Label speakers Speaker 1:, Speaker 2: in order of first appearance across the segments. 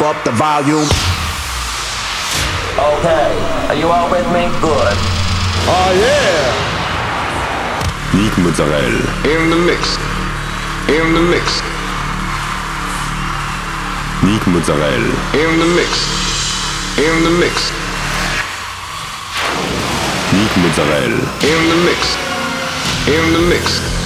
Speaker 1: pump up the volume.
Speaker 2: Okay, are you all with me? Good.
Speaker 1: Oh yeah!
Speaker 3: Nick Mozzarella.
Speaker 4: In the mix. In the mix.
Speaker 3: Nick Mozzarella.
Speaker 4: In the mix. In the mix.
Speaker 3: Nick Mozzarella.
Speaker 4: In the mix. In the mix.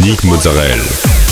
Speaker 3: Nick
Speaker 5: your boy.
Speaker 3: Mozzarella.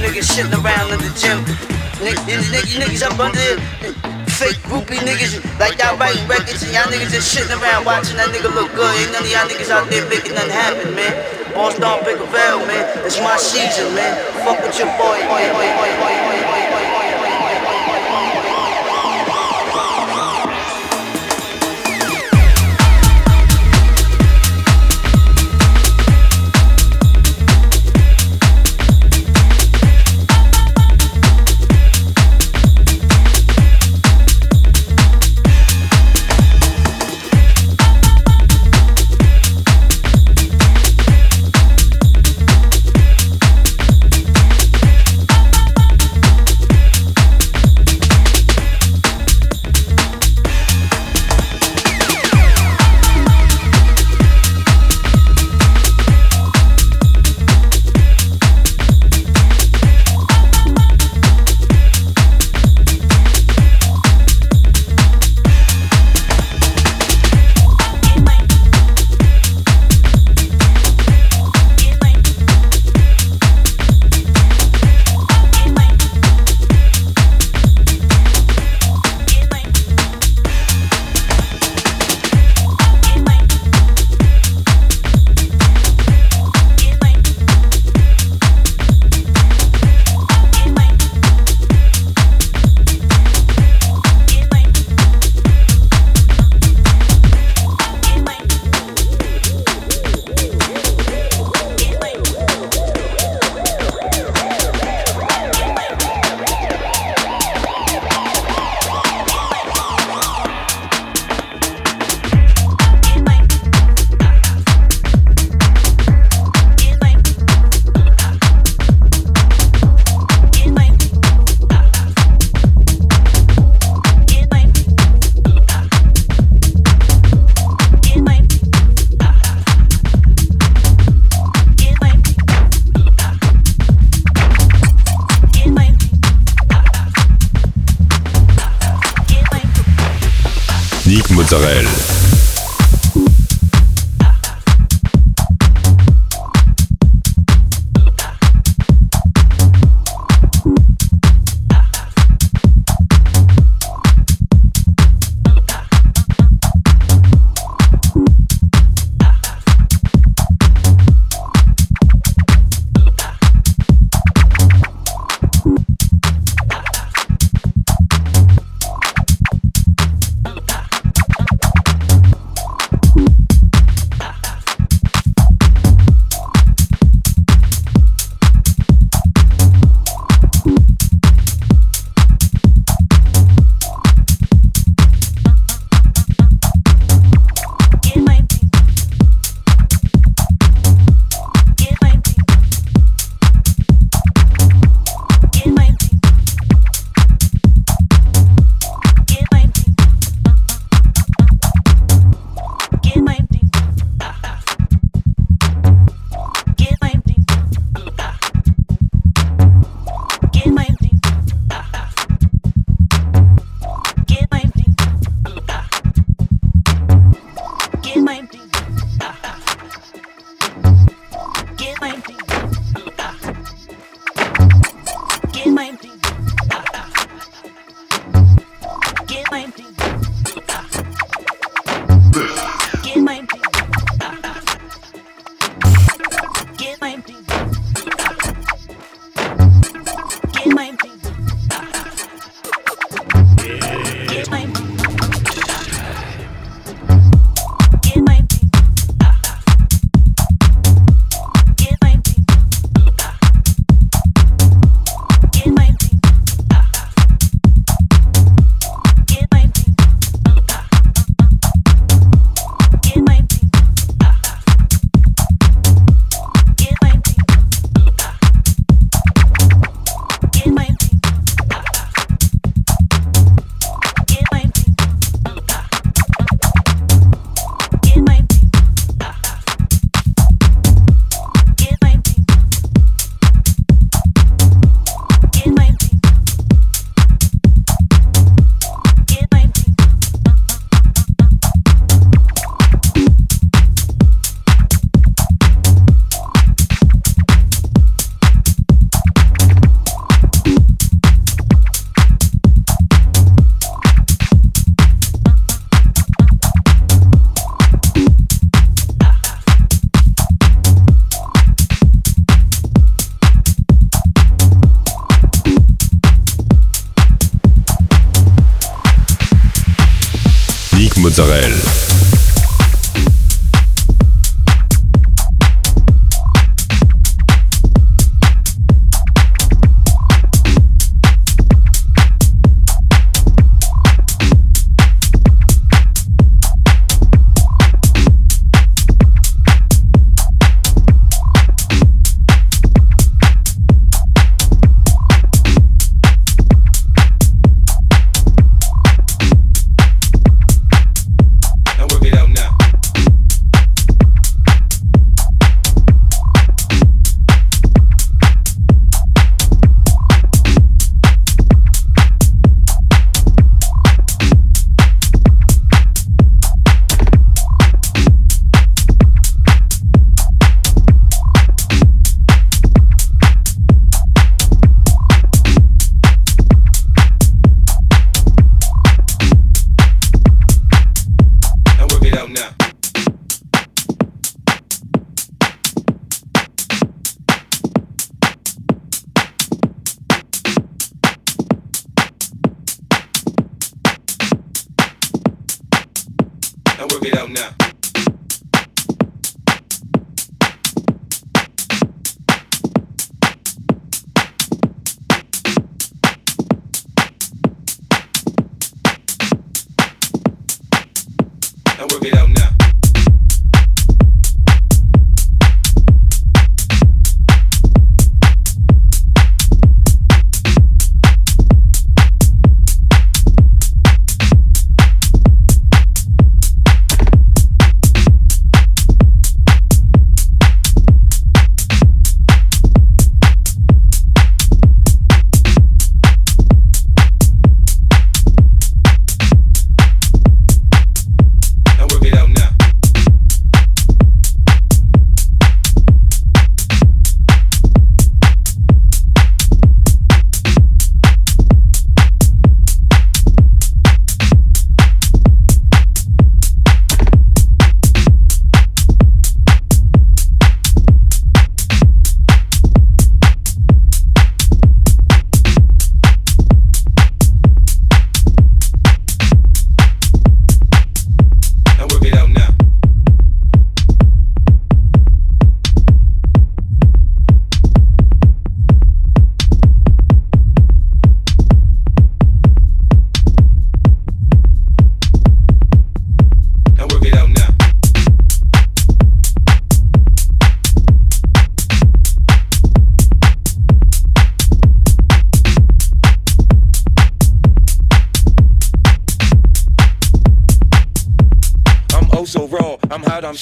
Speaker 5: Niggas shitting around in the gym. Nigga, niggas, niggas up under there fake groupie niggas like y'all writing records and y'all niggas just sitting around watching that nigga look good. Ain't none of y'all niggas out there making nothing happen, man. Boss Don Big Veil, man. It's my season, man. Fuck with your boy, boy, boy, boy. Nick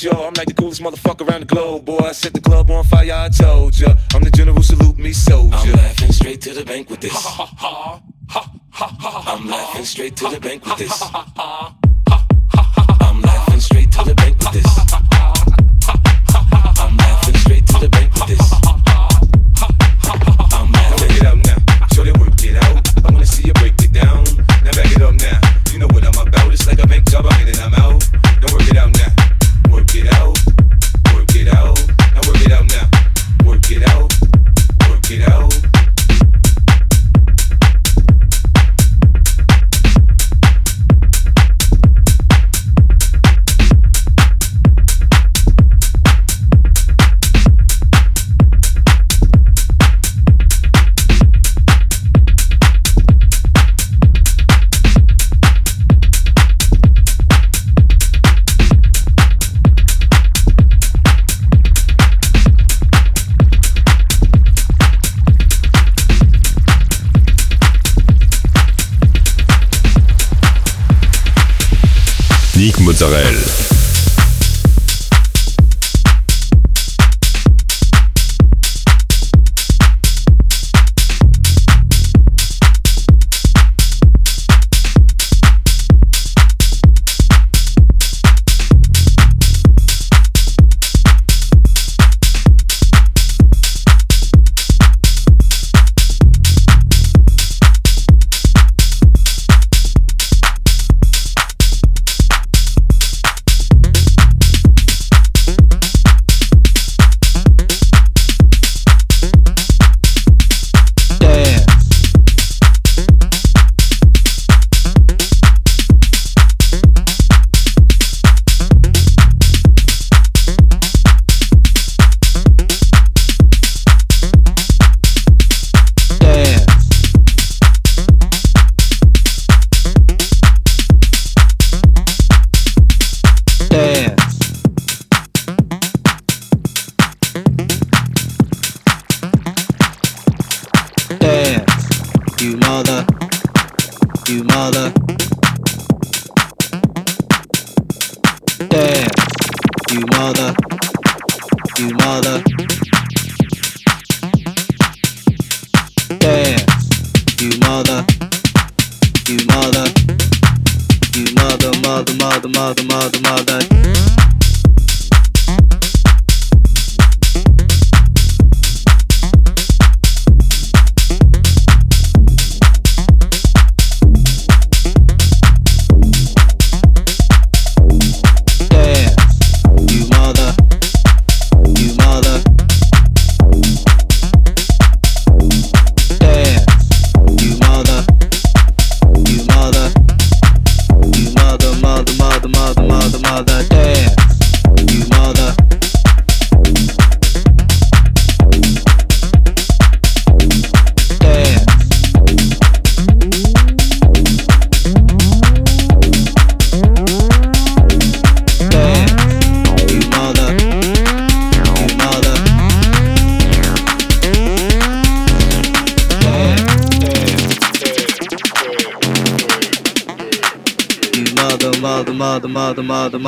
Speaker 6: I'm like the coolest motherfucker around the globe, boy.
Speaker 7: I
Speaker 6: set the club on fire,
Speaker 7: I told ya. I'm the
Speaker 6: general, salute me, soldier. I'm laughing straight to
Speaker 7: the bank
Speaker 6: with
Speaker 7: this. Ha
Speaker 6: ha ha
Speaker 3: ha ha
Speaker 8: ha. I'm laughing straight to the bank with this. Israel.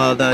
Speaker 8: まだ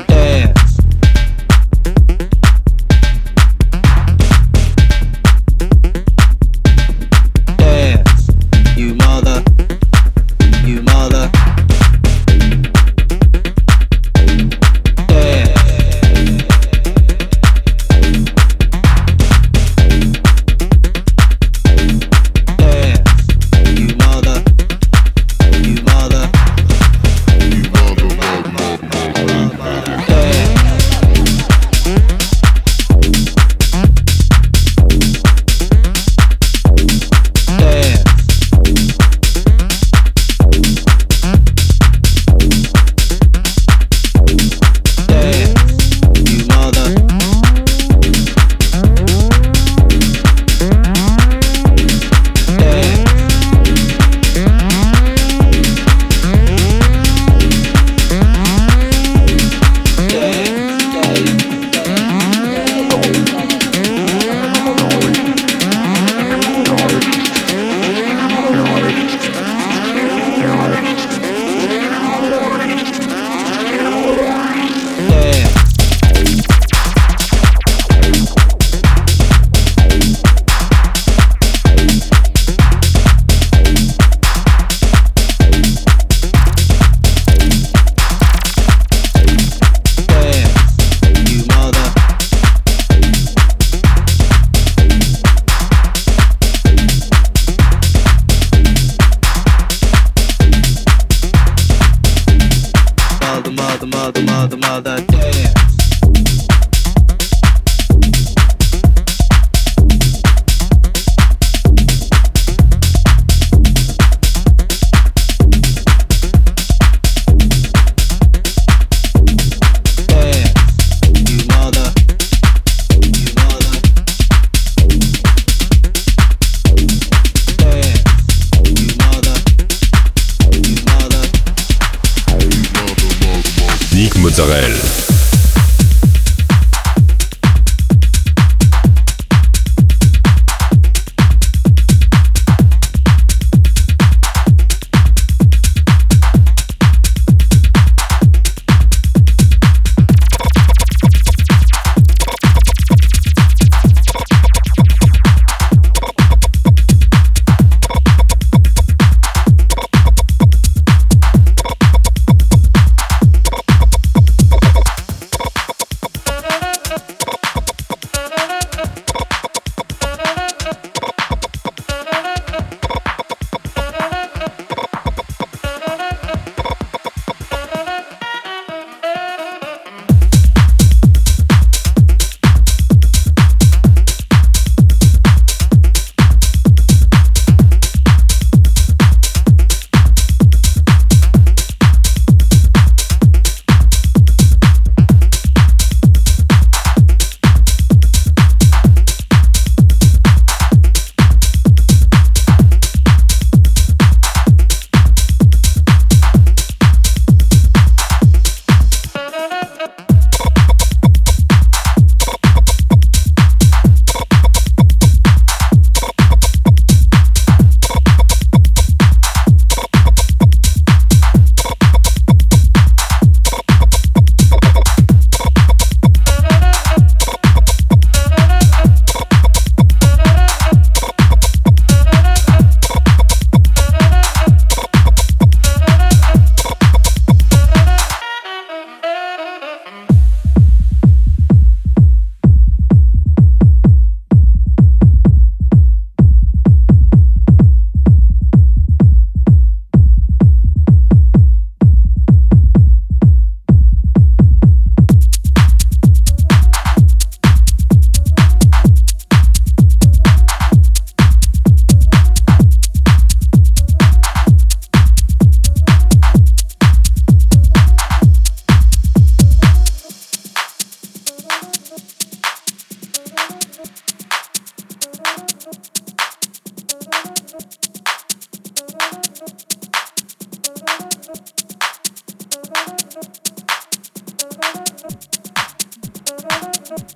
Speaker 8: Thank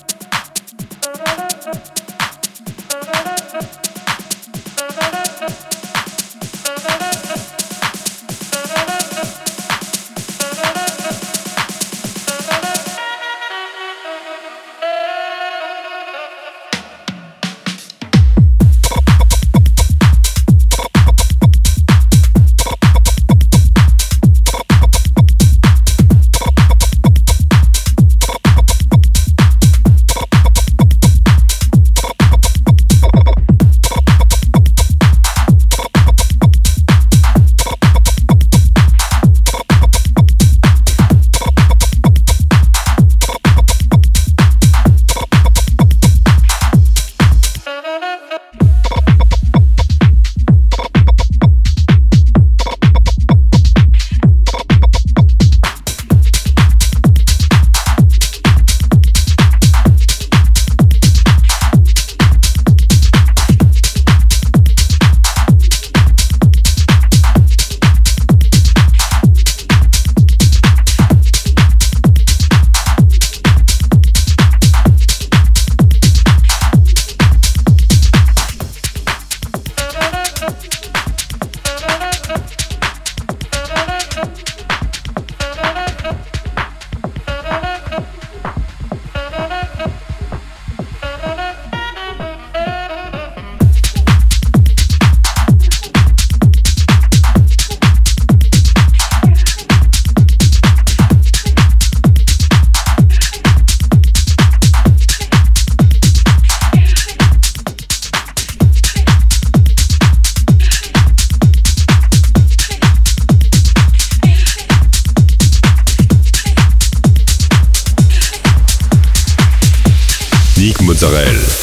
Speaker 8: you. Israel.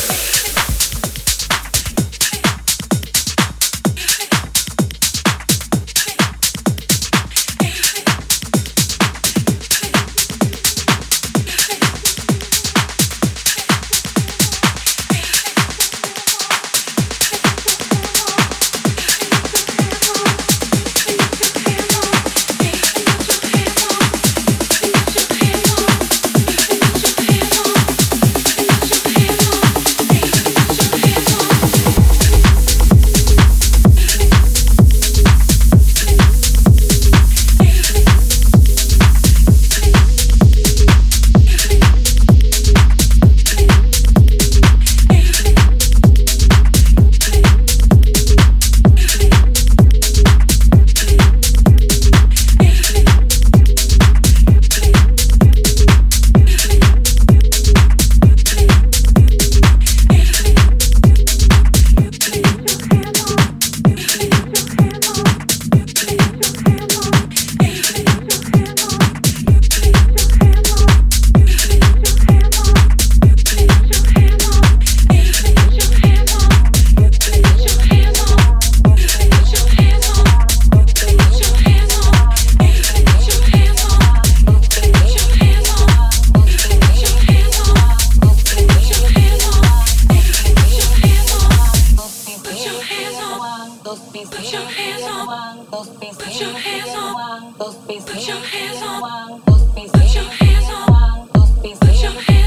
Speaker 8: Put your hands on. Put your hands on. Put your hands on. Put your hands on.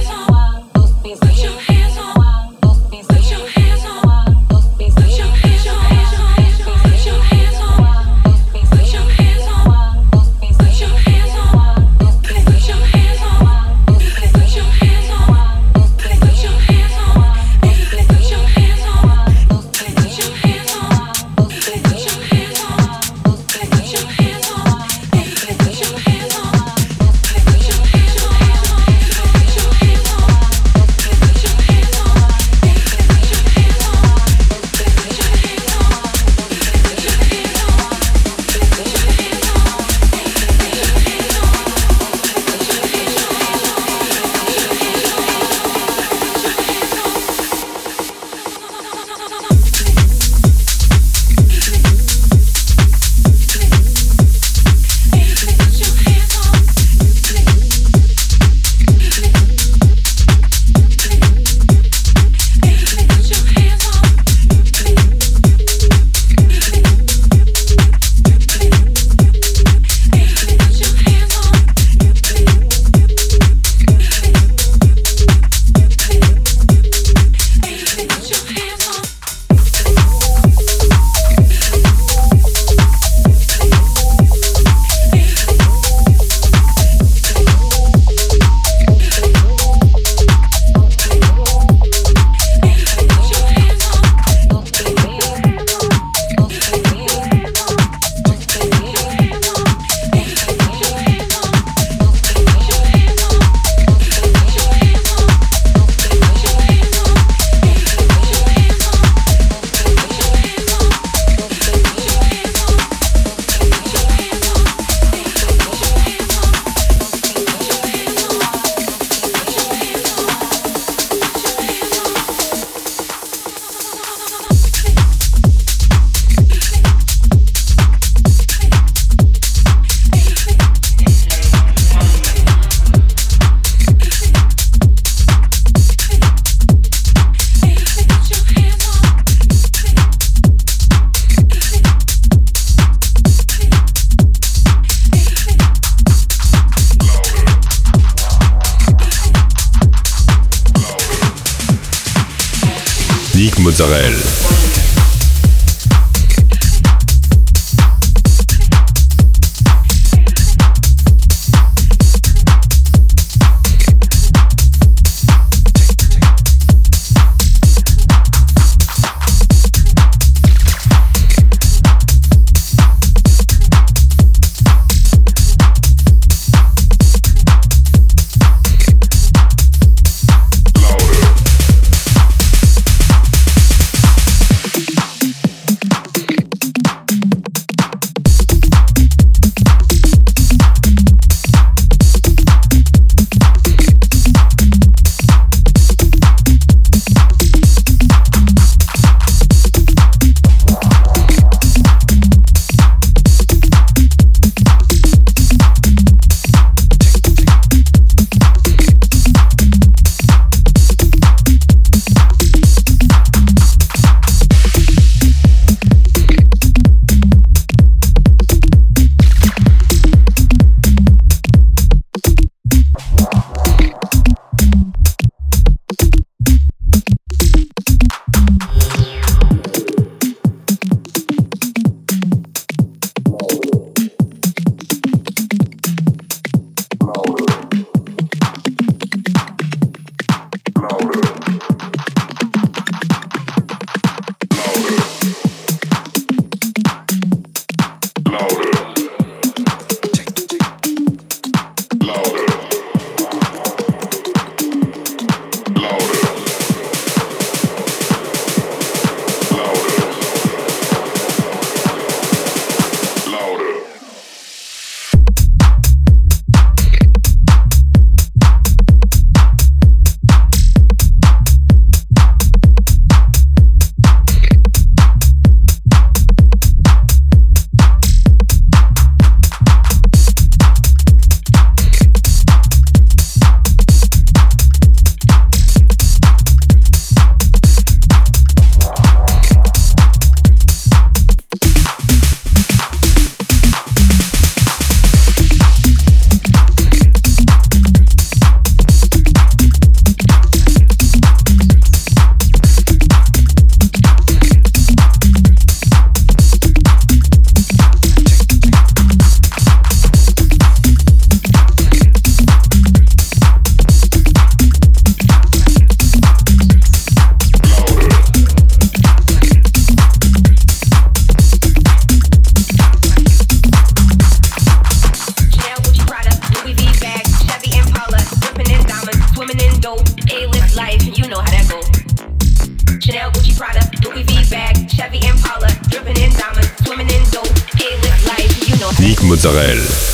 Speaker 8: Chanel, Gucci, Prada, Louis V bag, Chevy Impala, dripping in diamonds, swimming in dope. Hey, live life, you know. Nick Mozzarella.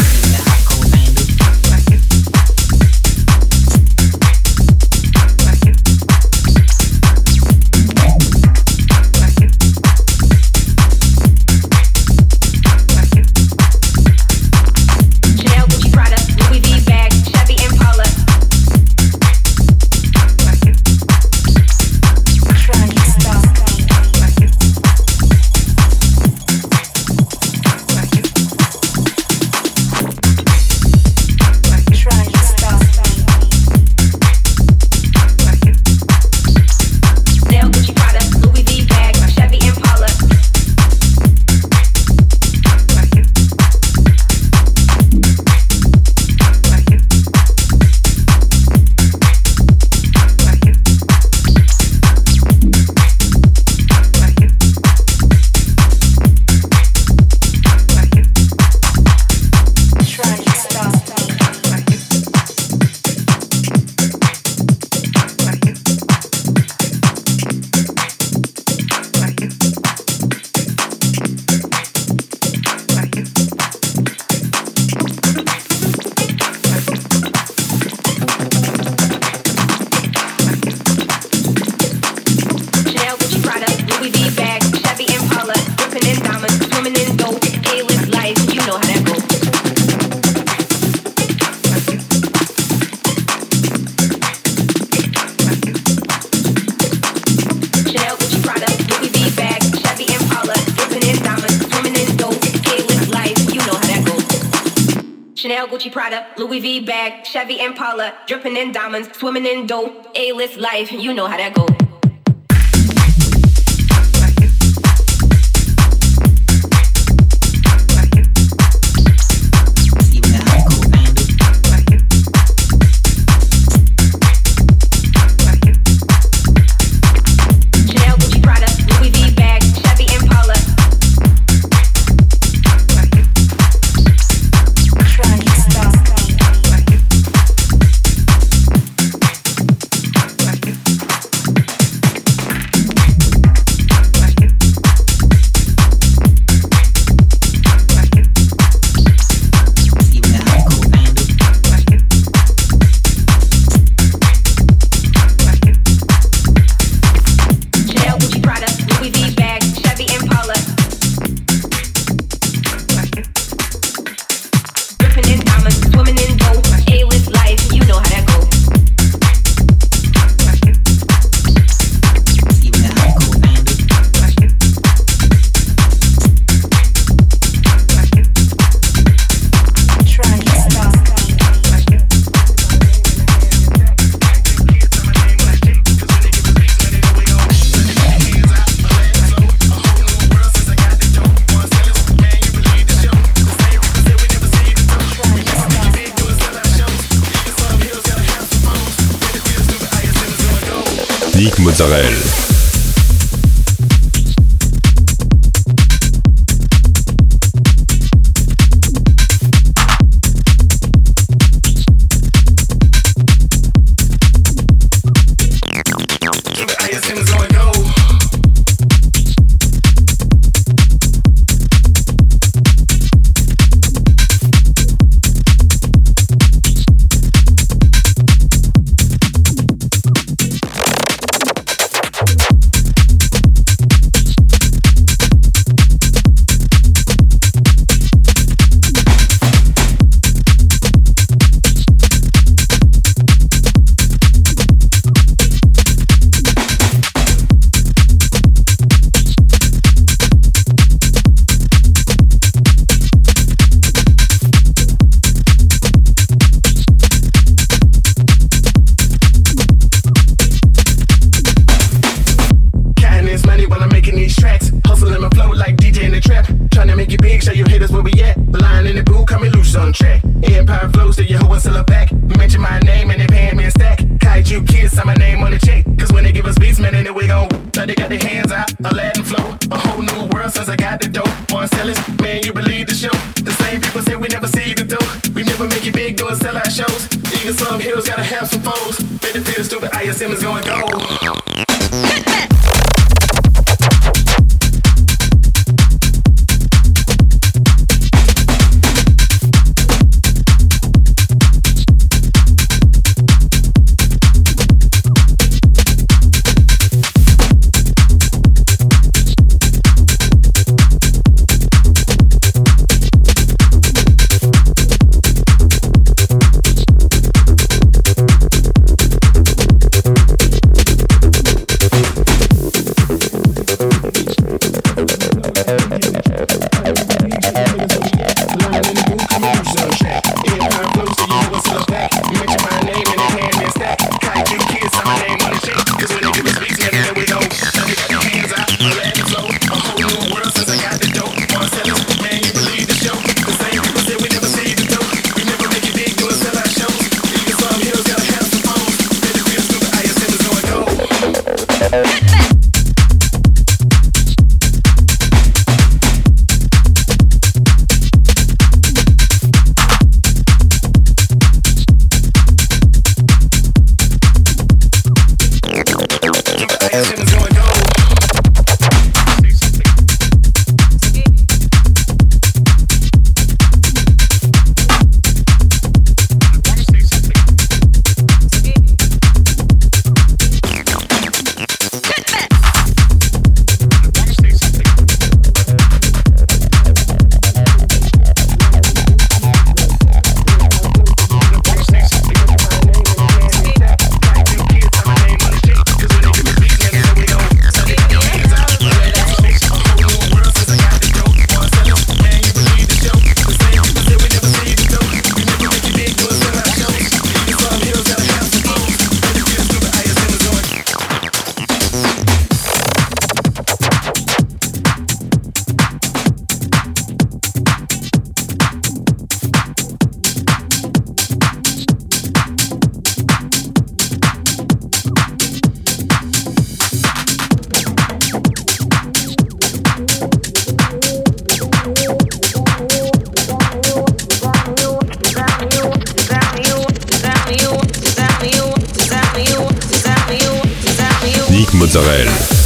Speaker 8: Chanel, Gucci, Prada, Louis V bag, Chevy Impala, dripping in diamonds, swimming in dough, A-list life, you know how that goes. Nick Mozzarella.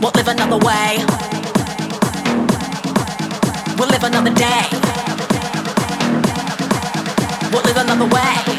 Speaker 8: We'll live another way. We'll live another day. We'll live another way.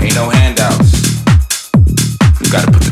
Speaker 9: Ain't no handouts. Gotta put